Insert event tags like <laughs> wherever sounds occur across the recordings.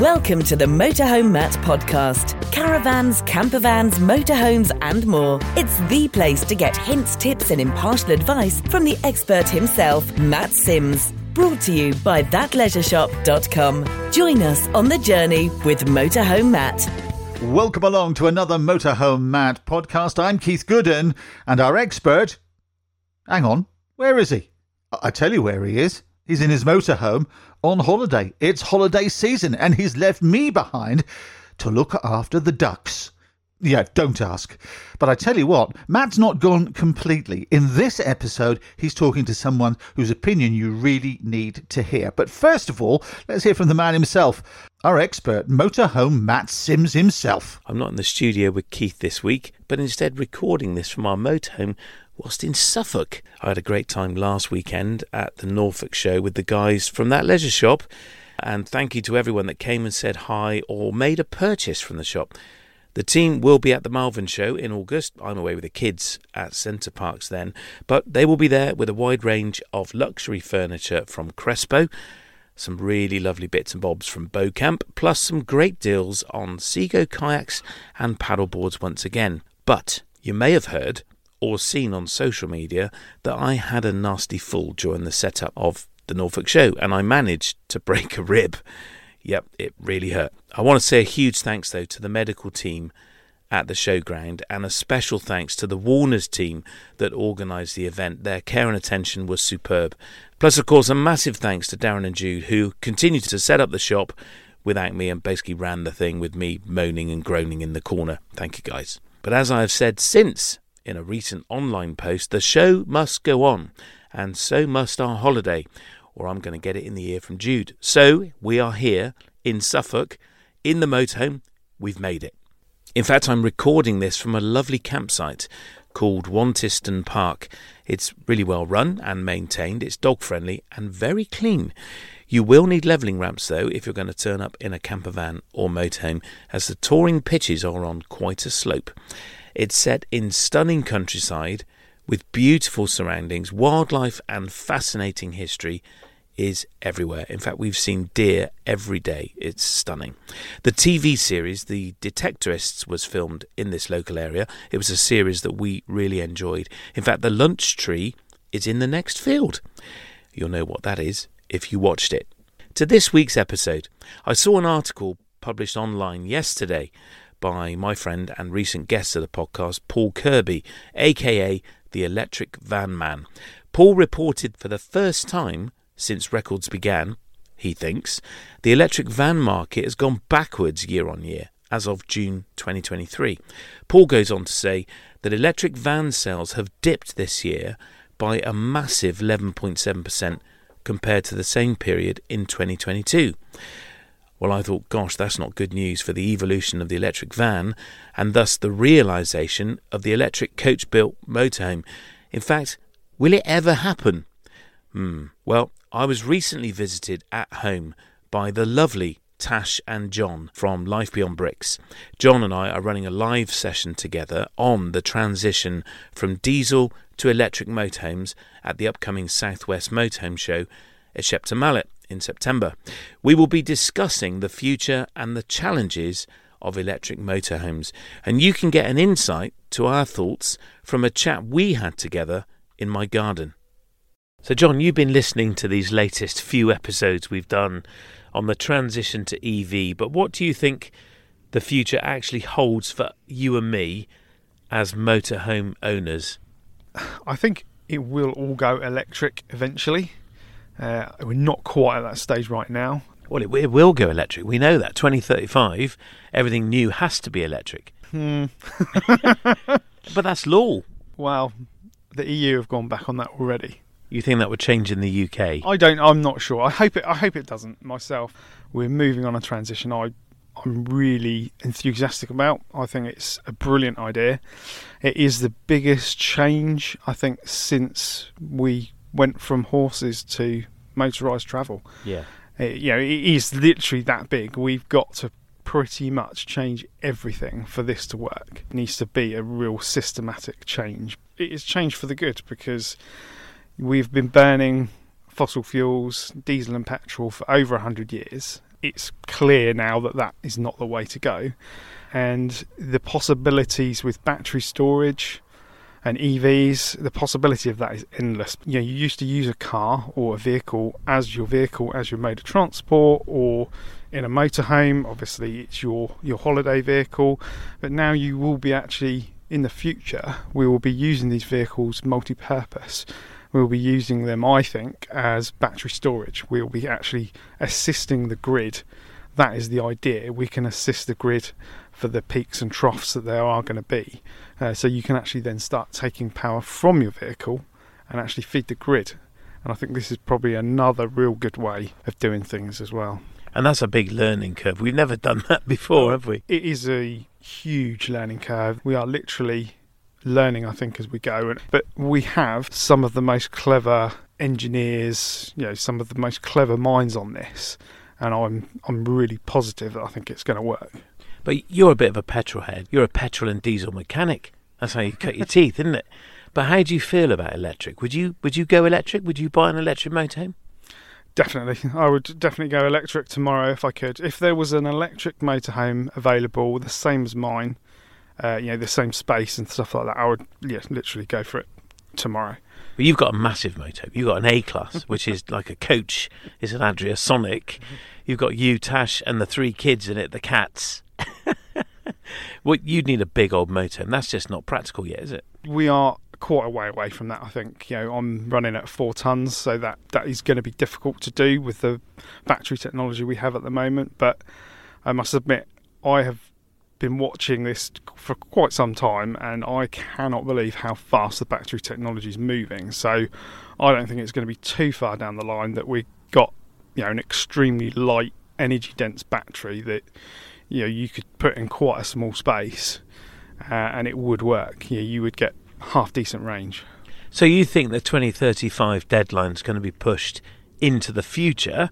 Welcome to the Motorhome Matt podcast. Caravans, campervans, motorhomes, and more. It's the place to get hints, tips, and impartial advice from the expert himself, Matt Sims. Brought to you by thatleisureshop.com. Join us on the journey with Motorhome Matt. Welcome along to another Motorhome Matt podcast. I'm Keith Gooden, and our expert. Hang on, where is he? I tell you where he is. He's in his motorhome on holiday. It's holiday season, and he's left me behind to look after the ducks. Yeah, don't ask. But I tell you what, Matt's not gone completely. In this episode, he's talking to someone whose opinion you really need to hear. But first of all, let's hear from the man himself, our expert, motorhome Matt Sims himself. I'm not in the studio with Keith this week, but instead recording this from our motorhome whilst in Suffolk. I had a great time last weekend at the Norfolk show with the guys from that leisure shop, and thank you to everyone that came and said hi or made a purchase from the shop. The team will be at the Malvern show in August. I'm away with the kids at Center Parcs then, but they will be there with a wide range of luxury furniture from Crespo, some really lovely bits and bobs from Bo-Camp, plus some great deals on Seago kayaks and paddleboards once again. But you may have heard or seen on social media that I had a nasty fall during the setup of the Norfolk show and I managed to break a rib. Yep, it really hurt. I want to say a huge thanks though to the medical team at the showground and a special thanks to the Warners team that organised the event. Their care and attention was superb. Plus, of course, a massive thanks to Darren and Jude who continued to set up the shop without me and basically ran the thing with me moaning and groaning in the corner. Thank you guys. But as I have said since in a recent online post, the show must go on, and so must our holiday, or I'm going to get it in the ear from Jude. So we are here in Suffolk, in the motorhome. We've made it. In fact, I'm recording this from a lovely campsite called Wantisden Park. It's really well run and maintained, it's dog friendly and very clean. You will need levelling ramps though if you're going to turn up in a camper van or motorhome, as the touring pitches are on quite a slope. It's set in stunning countryside with beautiful surroundings, wildlife, and fascinating history is everywhere. In fact, we've seen deer every day. It's stunning. The TV series, The Detectorists, was filmed in this local area. It was a series that we really enjoyed. In fact, the lunch tree is in the next field. You'll know what that is if you watched it. To this week's episode, I saw an article published online yesterday by my friend and recent guest of the podcast, Paul Kirby, aka the Electric Van Man. Paul reported for the first time since records began, he thinks, the electric van market has gone backwards year on year as of June 2023. Paul goes on to say that electric van sales have dipped this year by a massive 11.7% compared to the same period in 2022. Well, I thought, gosh, that's not good news for the evolution of the electric van and thus the realisation of the electric coach built motorhome. In fact, will it ever happen? Hmm. Well, I was recently visited at home by the lovely Tash and Jon from Life Beyond Bricks. Jon and I are running a live session together on the transition from diesel to electric motorhomes at the upcoming Southwest Motorhome Show at Shepton Mallet in September. We will be discussing the future and the challenges of electric motorhomes, and you can get an insight to our thoughts from a chat we had together in my garden. So, Jon, you've been listening to these latest few episodes we've done on the transition to EV, but what do you think the future actually holds for you and me as motorhome owners? I think it will all go electric eventually. Uh, we're not quite at that stage right now. Well, it, it will go electric. We know that. 2035, everything new has to be electric. Hmm. <laughs> But that's law. Well, the EU have gone back on that already. You think that would change in the UK? I don't. I'm not sure. I hope it. I hope it doesn't. Myself, we're moving on a transition. I, I'm really enthusiastic about. I think it's a brilliant idea. It is the biggest change I think since we went from horses to motorised travel. Yeah. It, you know, it is literally that big. We've got to pretty much change everything for this to work. It needs to be a real systematic change. It is change for the good because we've been burning fossil fuels, diesel and petrol for over 100 years it's clear now that that is not the way to go. And the possibilities with battery storage and EVs, the possibility of that is endless. You know, you used to use a car or a vehicle as your vehicle, as your mode of transport, or in a motorhome. Obviously, it's your your holiday vehicle, but now you will be actually in the future. We will be using these vehicles multi-purpose. We will be using them, I think, as battery storage. We will be actually assisting the grid. That is the idea. We can assist the grid for the peaks and troughs that there are going to be. Uh, so you can actually then start taking power from your vehicle and actually feed the grid. And I think this is probably another real good way of doing things as well. And that's a big learning curve. We've never done that <laughs> before, have we? It is a huge learning curve. We are literally learning, I think, as we go. But we have some of the most clever engineers, you know, some of the most clever minds on this. And I'm I'm really positive that I think it's going to work. But you're a bit of a petrol head. You're a petrol and diesel mechanic. That's how you cut your teeth, isn't it? But how do you feel about electric? Would you would you go electric? Would you buy an electric motorhome? Definitely, I would definitely go electric tomorrow if I could. If there was an electric motorhome available, the same as mine, uh, you know, the same space and stuff like that, I would, yeah, literally go for it tomorrow. But you've got a massive motor. You've got an A class, which is like a coach. It's an Adria Sonic. You've got you, Tash, and the three kids in it, the cats. <laughs> well, you'd need a big old motor, and that's just not practical yet, is it? We are quite a way away from that. I think you know I'm running at four tons, so that that is going to be difficult to do with the battery technology we have at the moment. But I must admit, I have been watching this for quite some time, and I cannot believe how fast the battery technology is moving. So I don't think it's going to be too far down the line that we got you know an extremely light, energy dense battery that you know you could put in quite a small space. Uh, and it would work. You, know, you would get half decent range. So you think the 2035 deadline is going to be pushed into the future,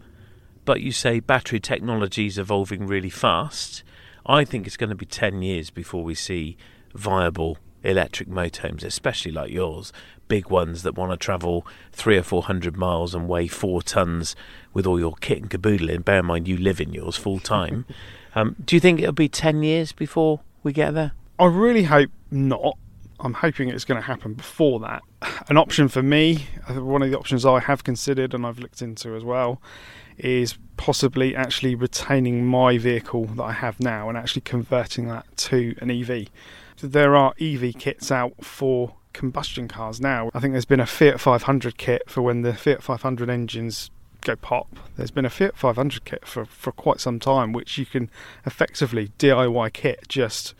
but you say battery technology is evolving really fast. I think it's going to be 10 years before we see viable electric motorhomes, especially like yours, big ones that want to travel three or four hundred miles and weigh four tons with all your kit and caboodle in. Bear in mind, you live in yours full time. <laughs> um, do you think it'll be 10 years before we get there? I really hope not. I'm hoping it's going to happen before that. An option for me, one of the options I have considered and I've looked into as well, is possibly actually retaining my vehicle that I have now and actually converting that to an EV. So there are EV kits out for combustion cars now. I think there's been a Fiat 500 kit for when the Fiat 500 engines go pop. There's been a Fiat 500 kit for, for quite some time, which you can effectively DIY kit just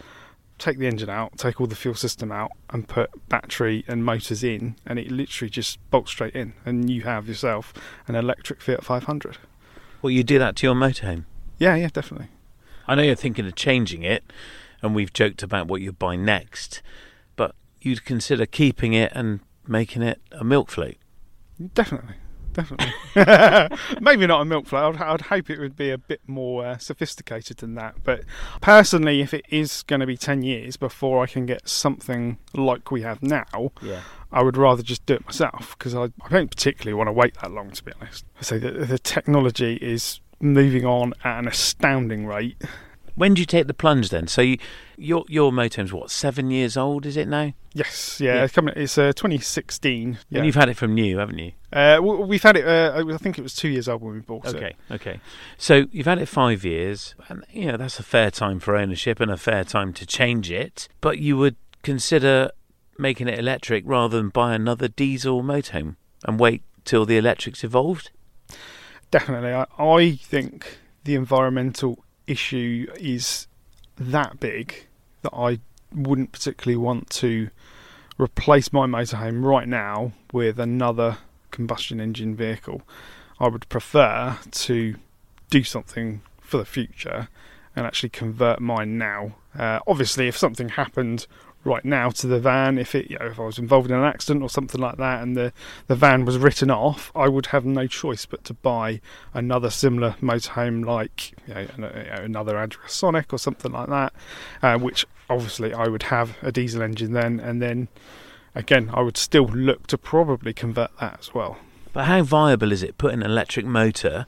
take the engine out, take all the fuel system out, and put battery and motors in, and it literally just bolts straight in, and you have yourself an electric Fiat 500. Well, you do that to your motorhome? Yeah, yeah, definitely. I know you're thinking of changing it, and we've joked about what you'd buy next, but you'd consider keeping it and making it a milk float? Definitely definitely. <laughs> Maybe not a milk float. I'd, I'd, hope it would be a bit more uh, sophisticated than that. But personally, if it is going to be 10 years before I can get something like we have now, yeah. I would rather just do it myself because I, I, don't particularly want to wait that long, to be honest. I say that the technology is moving on at an astounding rate. When do you take the plunge then? So you, your your motorhome's what seven years old? Is it now? Yes, yeah, yeah. It's, coming, it's uh, 2016. Yeah. And you've had it from new, haven't you? Uh, we've had it. Uh, I think it was two years old when we bought okay, it. Okay, okay. So you've had it five years, and you know that's a fair time for ownership and a fair time to change it. But you would consider making it electric rather than buy another diesel motorhome and wait till the electric's evolved. Definitely, I, I think the environmental issue is that big that I wouldn't particularly want to replace my motorhome right now with another combustion engine vehicle. I would prefer to do something for the future and actually convert mine now. Uh, obviously, if something happened right now to the van. If it, you know, if I was involved in an accident or something like that, and the the van was written off, I would have no choice but to buy another similar motorhome, like you know, another Adria Sonic or something like that, uh, which obviously I would have a diesel engine then, and then again I would still look to probably convert that as well. But how viable is it putting an electric motor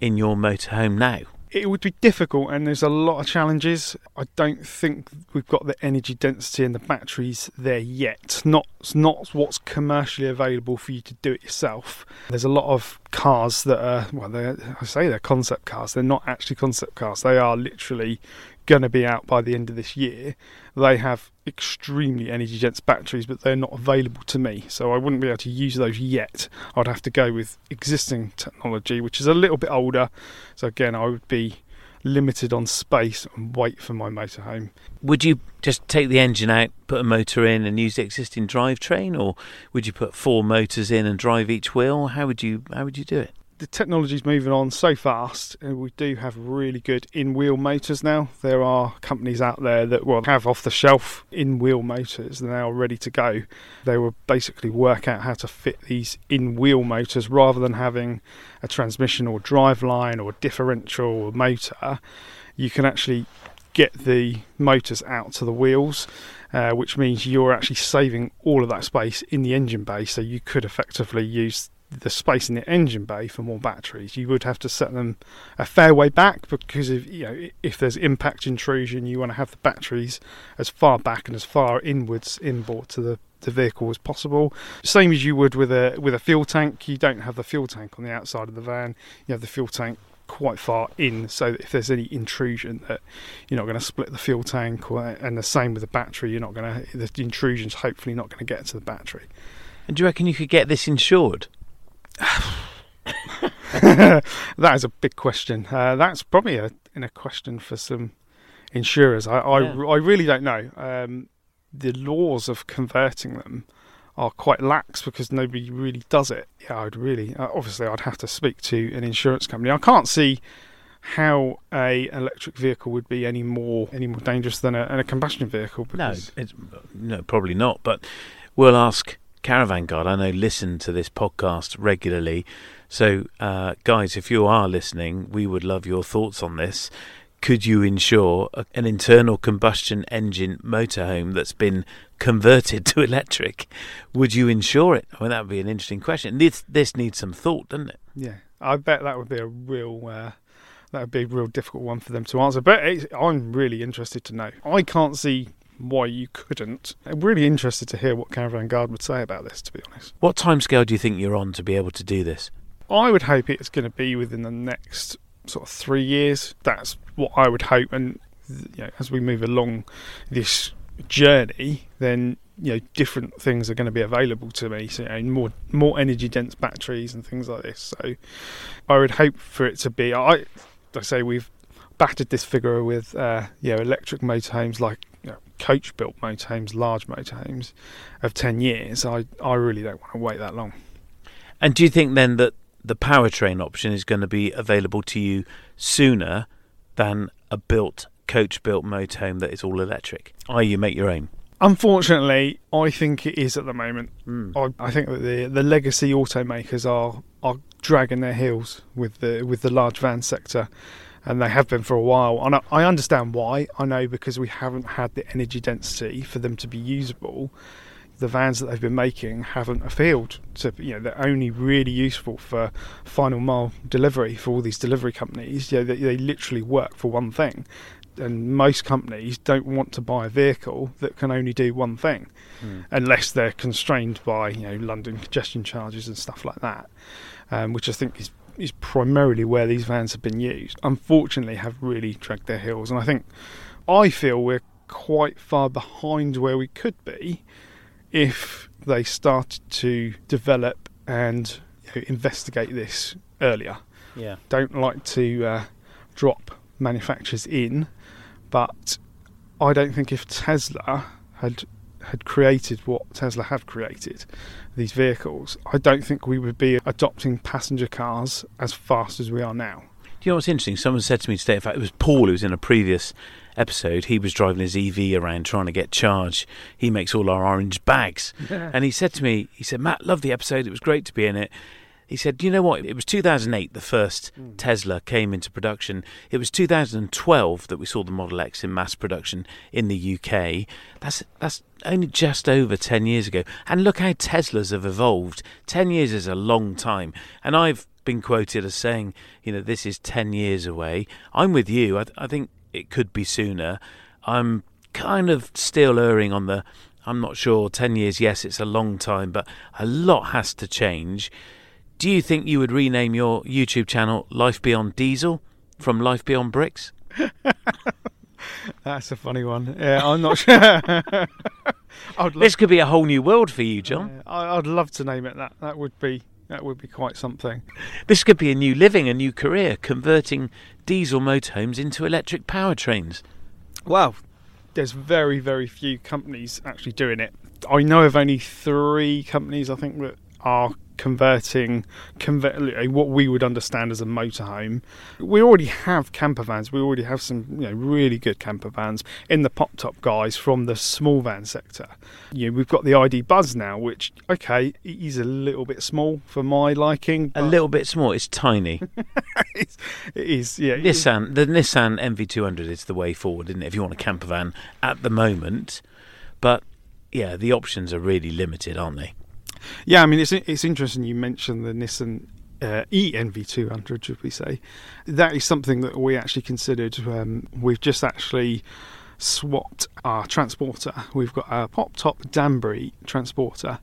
in your motorhome now? It would be difficult, and there's a lot of challenges. I don't think we've got the energy density and the batteries there yet. Not not what's commercially available for you to do it yourself. There's a lot of cars that are well, I say they're concept cars. They're not actually concept cars. They are literally going to be out by the end of this year. They have extremely energy dense batteries, but they're not available to me, so I wouldn't be able to use those yet. I'd have to go with existing technology, which is a little bit older. So again, I would be limited on space and weight for my motorhome. Would you just take the engine out, put a motor in, and use the existing drivetrain, or would you put four motors in and drive each wheel? How would you how would you do it? The technology's moving on so fast, and we do have really good in-wheel motors now. There are companies out there that will have off-the-shelf in-wheel motors now ready to go. They will basically work out how to fit these in-wheel motors rather than having a transmission or driveline or differential or motor. You can actually get the motors out to the wheels. Uh, which means you're actually saving all of that space in the engine bay, so you could effectively use the space in the engine bay for more batteries. You would have to set them a fair way back because if you know if there's impact intrusion, you want to have the batteries as far back and as far inwards inboard to the the vehicle as possible. Same as you would with a with a fuel tank. You don't have the fuel tank on the outside of the van. You have the fuel tank quite far in so if there's any intrusion that you're not going to split the fuel tank or, and the same with the battery you're not going to the intrusion's hopefully not going to get to the battery and do you reckon you could get this insured <sighs> that is a big question. Uh, that's probably a in a question for some insurers. I I, yeah. I really don't know. Um, the laws of converting them are quite lax because nobody really does it. Yeah, I'd really uh, obviously I'd have to speak to an insurance company. I can't see how a electric vehicle would be any more any more dangerous than a, a combustion vehicle. No, it's no probably not. But we'll ask Caravan Guard, I know, listen to this podcast regularly. So, uh, guys, if you are listening, we would love your thoughts on this. Could you insure an internal combustion engine motorhome that's been converted <laughs> to electric? Would you insure it? I mean, that would be an interesting question. This this needs some thought, doesn't it? Yeah, I bet that would be a real uh, that would be a real difficult one for them to answer. But I'm really interested to know. I can't see why you couldn't. I'm really interested to hear what Caravan Guard would say about this, to be honest. What timescale do you think you're on to be able to do this? I would hope it's going to be within the next sort of three years. That's what I would hope. And you know, as we move along this journey, then you know different things are going to be available to me. So you know, more more energy dense batteries and things like this. So I would hope for it to be. I I say we've battered this figure with uh, you know electric motorhomes like you know, coach built motorhomes, large motorhomes of 10 years, I, I really don't want to wait that long. And do you think then that the powertrain option is going to be available to you sooner than a built coach built motorhome that is all electric? I you make your own? Unfortunately, I think it is at the moment. Mm. I, I, think that the the legacy automakers are are dragging their heels with the with the large van sector and they have been for a while. And I understand why. I know because we haven't had the energy density for them to be usable. The vans that they've been making haven't appealed to you know they're only really useful for final mile delivery for all these delivery companies. You know, they, they literally work for one thing, and most companies don't want to buy a vehicle that can only do one thing, mm. unless they're constrained by you know London congestion charges and stuff like that, um, which I think is is primarily where these vans have been used, unfortunately have really dragged their heels. And I think, I feel we're quite far behind where we could be if they started to develop and you know, investigate this earlier. Yeah. Don't like to uh, drop manufacturers in, but I don't think if Tesla had had created what Tesla have created, these vehicles, I don't think we would be adopting passenger cars as fast as we are now. Do you know what's interesting? Someone said to me today, in fact, it was Paul who was in a previous episode. He was driving his EV around trying to get charged. He makes all our orange bags. <laughs> and he said to me, he said, Matt, love the episode. It was great to be in it. He said, you know what? It was 2008 the first mm. Tesla came into production. It was 2012 that we saw the Model X in mass production in the UK. That's that's only just over 10 years ago. And look how Teslas have evolved. 10 years is a long time. And I've been quoted as saying, you know, this is 10 years away. I'm with you. I, I think it could be sooner. I'm kind of still erring on the, I'm not sure, 10 years, yes, it's a long time, but a lot has to change. Do you think you would rename your YouTube channel Life Beyond Diesel from Life Beyond Bricks? <laughs> That's a funny one. Yeah, I'm not sure. <laughs> This could be a whole new world for you, Jon. uh, I- I'd love to name it that. That would be that would be quite something. This could be a new living, a new career, converting diesel motorhomes into electric powertrains. Well, there's very very few companies actually doing it. I know of only three companies I think that are converting convert what we would understand as a motorhome. We already have camper vans. We already have some you know really good camper vans in the pop top guys from the small van sector. You know, we've got the ID Buzz now, which okay, it is a little bit small for my liking. A little bit small, it's tiny. <laughs> it's, it is yeah. Nissan, the Nissan NV200 is the way forward, isn't it? If you want a camper van at the moment, but yeah, the options are really limited, aren't they? Yeah, I mean it's it's interesting you mentioned the Nissan uh, eNV200, should we say? That is something that we actually considered. Um, we've just actually swapped our transporter. We've got a pop top Danbury transporter,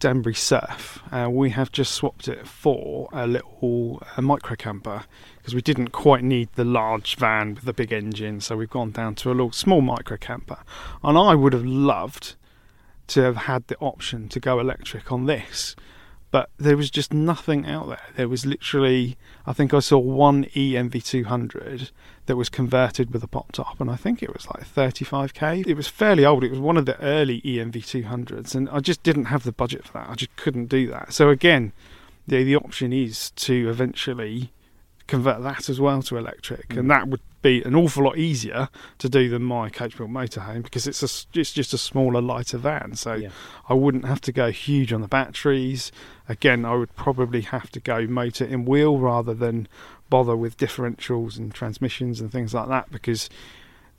Danbury Surf. Uh, we have just swapped it for a little uh, micro camper because we didn't quite need the large van with the big engine, so we've gone down to a little small micro camper. And I would have loved to have had the option to go electric on this. But there was just nothing out there. There was literally, I think I saw one E eNV200 that was converted with a pop top, and I think it was like 35k. It was fairly old. It was one of the early E eNV200s, and I just didn't have the budget for that. I just couldn't do that. So again, the the option is to eventually convert that as well to electric, Mm. and that would be an awful lot easier to do than my coachbuilt motorhome because it's a it's just a smaller, lighter van. So Yeah. I wouldn't have to go huge on the batteries. Again, I would probably have to go motor in wheel rather than bother with differentials and transmissions and things like that because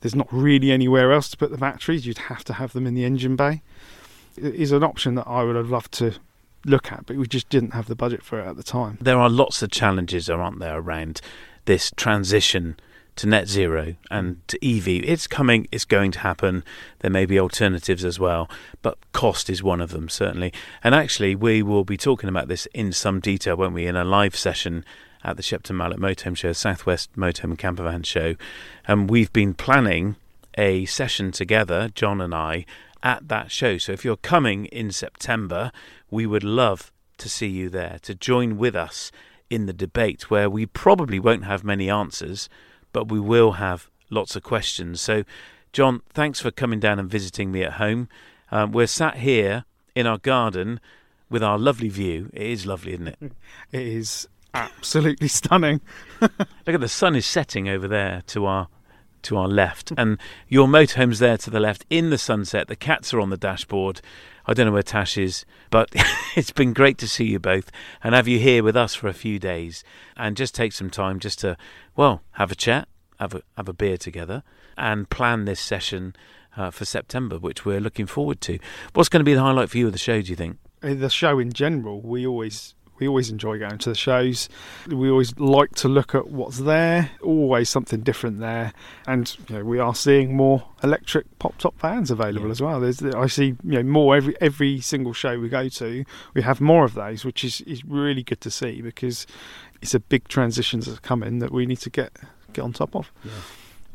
there's not really anywhere else to put the batteries. You'd have to have them in the engine bay. It is an option that I would have loved to look at, but we just didn't have the budget for it at the time. There are lots of challenges, aren't there, around this transition to net zero and to EV. It's coming, it's going to happen. There may be alternatives as well, but cost is one of them, certainly. And actually, we will be talking about this in some detail, won't we, in a live session at the Shepton Mallet Motorhome Show, Southwest and Campervan Show. And we've been planning a session together, Jon and I, at that show. So if you're coming in September, we would love to see you there, to join with us in the debate where we probably won't have many answers, but we will have lots of questions. So, Jon, thanks for coming down and visiting me at home. Um, we're sat here in our garden with our lovely view. It is lovely, isn't it? <laughs> It is absolutely stunning. <laughs> Look at the sun is setting over there to our to our left, and your motorhome's there to the left in the sunset. The cats are on the dashboard. I don't know where Tash is, but <laughs> it's been great to see you both and have you here with us for a few days, and just take some time just to well have a chat, have a have a beer together, and plan this session uh, for September, which we're looking forward to. What's going to be the highlight for you of the show? Do you think? Uh, The show in general, we always we always enjoy going to the shows. We always like to look at what's there. Always something different there, and you know, we are seeing more electric pop top vans available Yeah. as well. There's I see you know more every every single show we go to. We have more of those, which is is really good to see because it's a big transition that's coming that we need to get get on top of.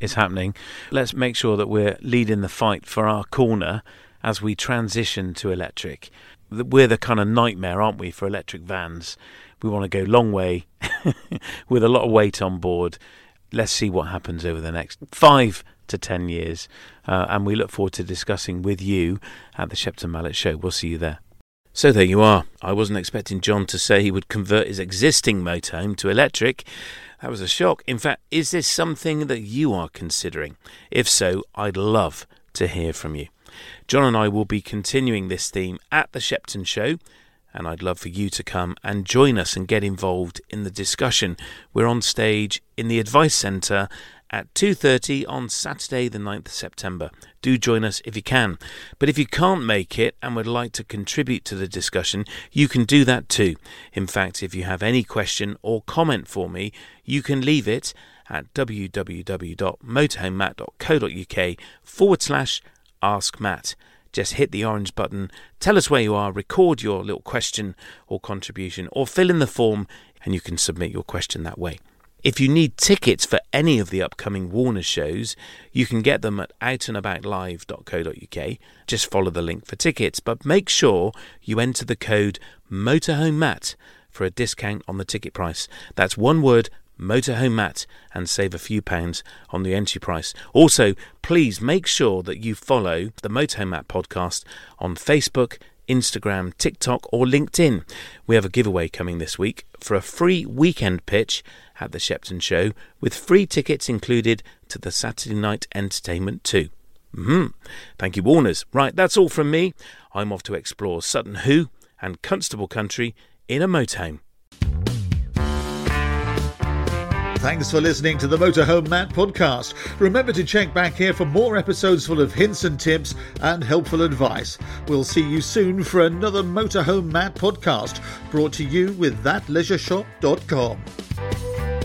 is happening. Let's make sure that we're leading the fight for our corner as we transition to electric. We're the kind of nightmare, aren't we, for electric vans? We want to go long way <laughs> with a lot of weight on board. Let's see what happens over the next five to ten years. Uh, and we look forward to discussing with you at the Shepton Mallet Show. We'll see you there. So there you are. I wasn't expecting Jon to say he would convert his existing motorhome to electric. That was a shock. In fact, is this something that you are considering? If so, I'd love to hear from you. Jon and I will be continuing this theme at the Shepton Show, and I'd love for you to come and join us and get involved in the discussion. We're on stage in the Advice Centre at 2:30 on Saturday the 9th of September. Do join us if you can. But if you can't make it and would like to contribute to the discussion, you can do that too. In fact, if you have any question or comment for me, you can leave it at www.motorhomematt.co.uk forward slash ask Matt. Just hit the orange button, tell us where you are, record your little question or contribution, or fill in the form, and you can submit your question that way. If you need tickets for any of the upcoming Warner shows, you can get them at outandaboutlive.co.uk. Just follow the link for tickets, but make sure you enter the code MotorhomeMatt for a discount on the ticket price. That's one word, Motorhome Matt and save a few pounds on the entry price. Also, please make sure that you follow the Motorhome Matt podcast on Facebook, Instagram, TikTok, or LinkedIn. We have a giveaway coming this week for a free weekend pitch at the Shepton Show with free tickets included to the Saturday night entertainment too. hmm Thank you, Warners. Right, that's all from me. I'm off to explore Sutton Hoo and Constable Country in a motorhome. Thanks for listening to the Motorhome Matt podcast. Remember to check back here for more episodes full of hints and tips and helpful advice. We'll see you soon for another Motorhome Matt podcast brought to you with thatleisureshop.com.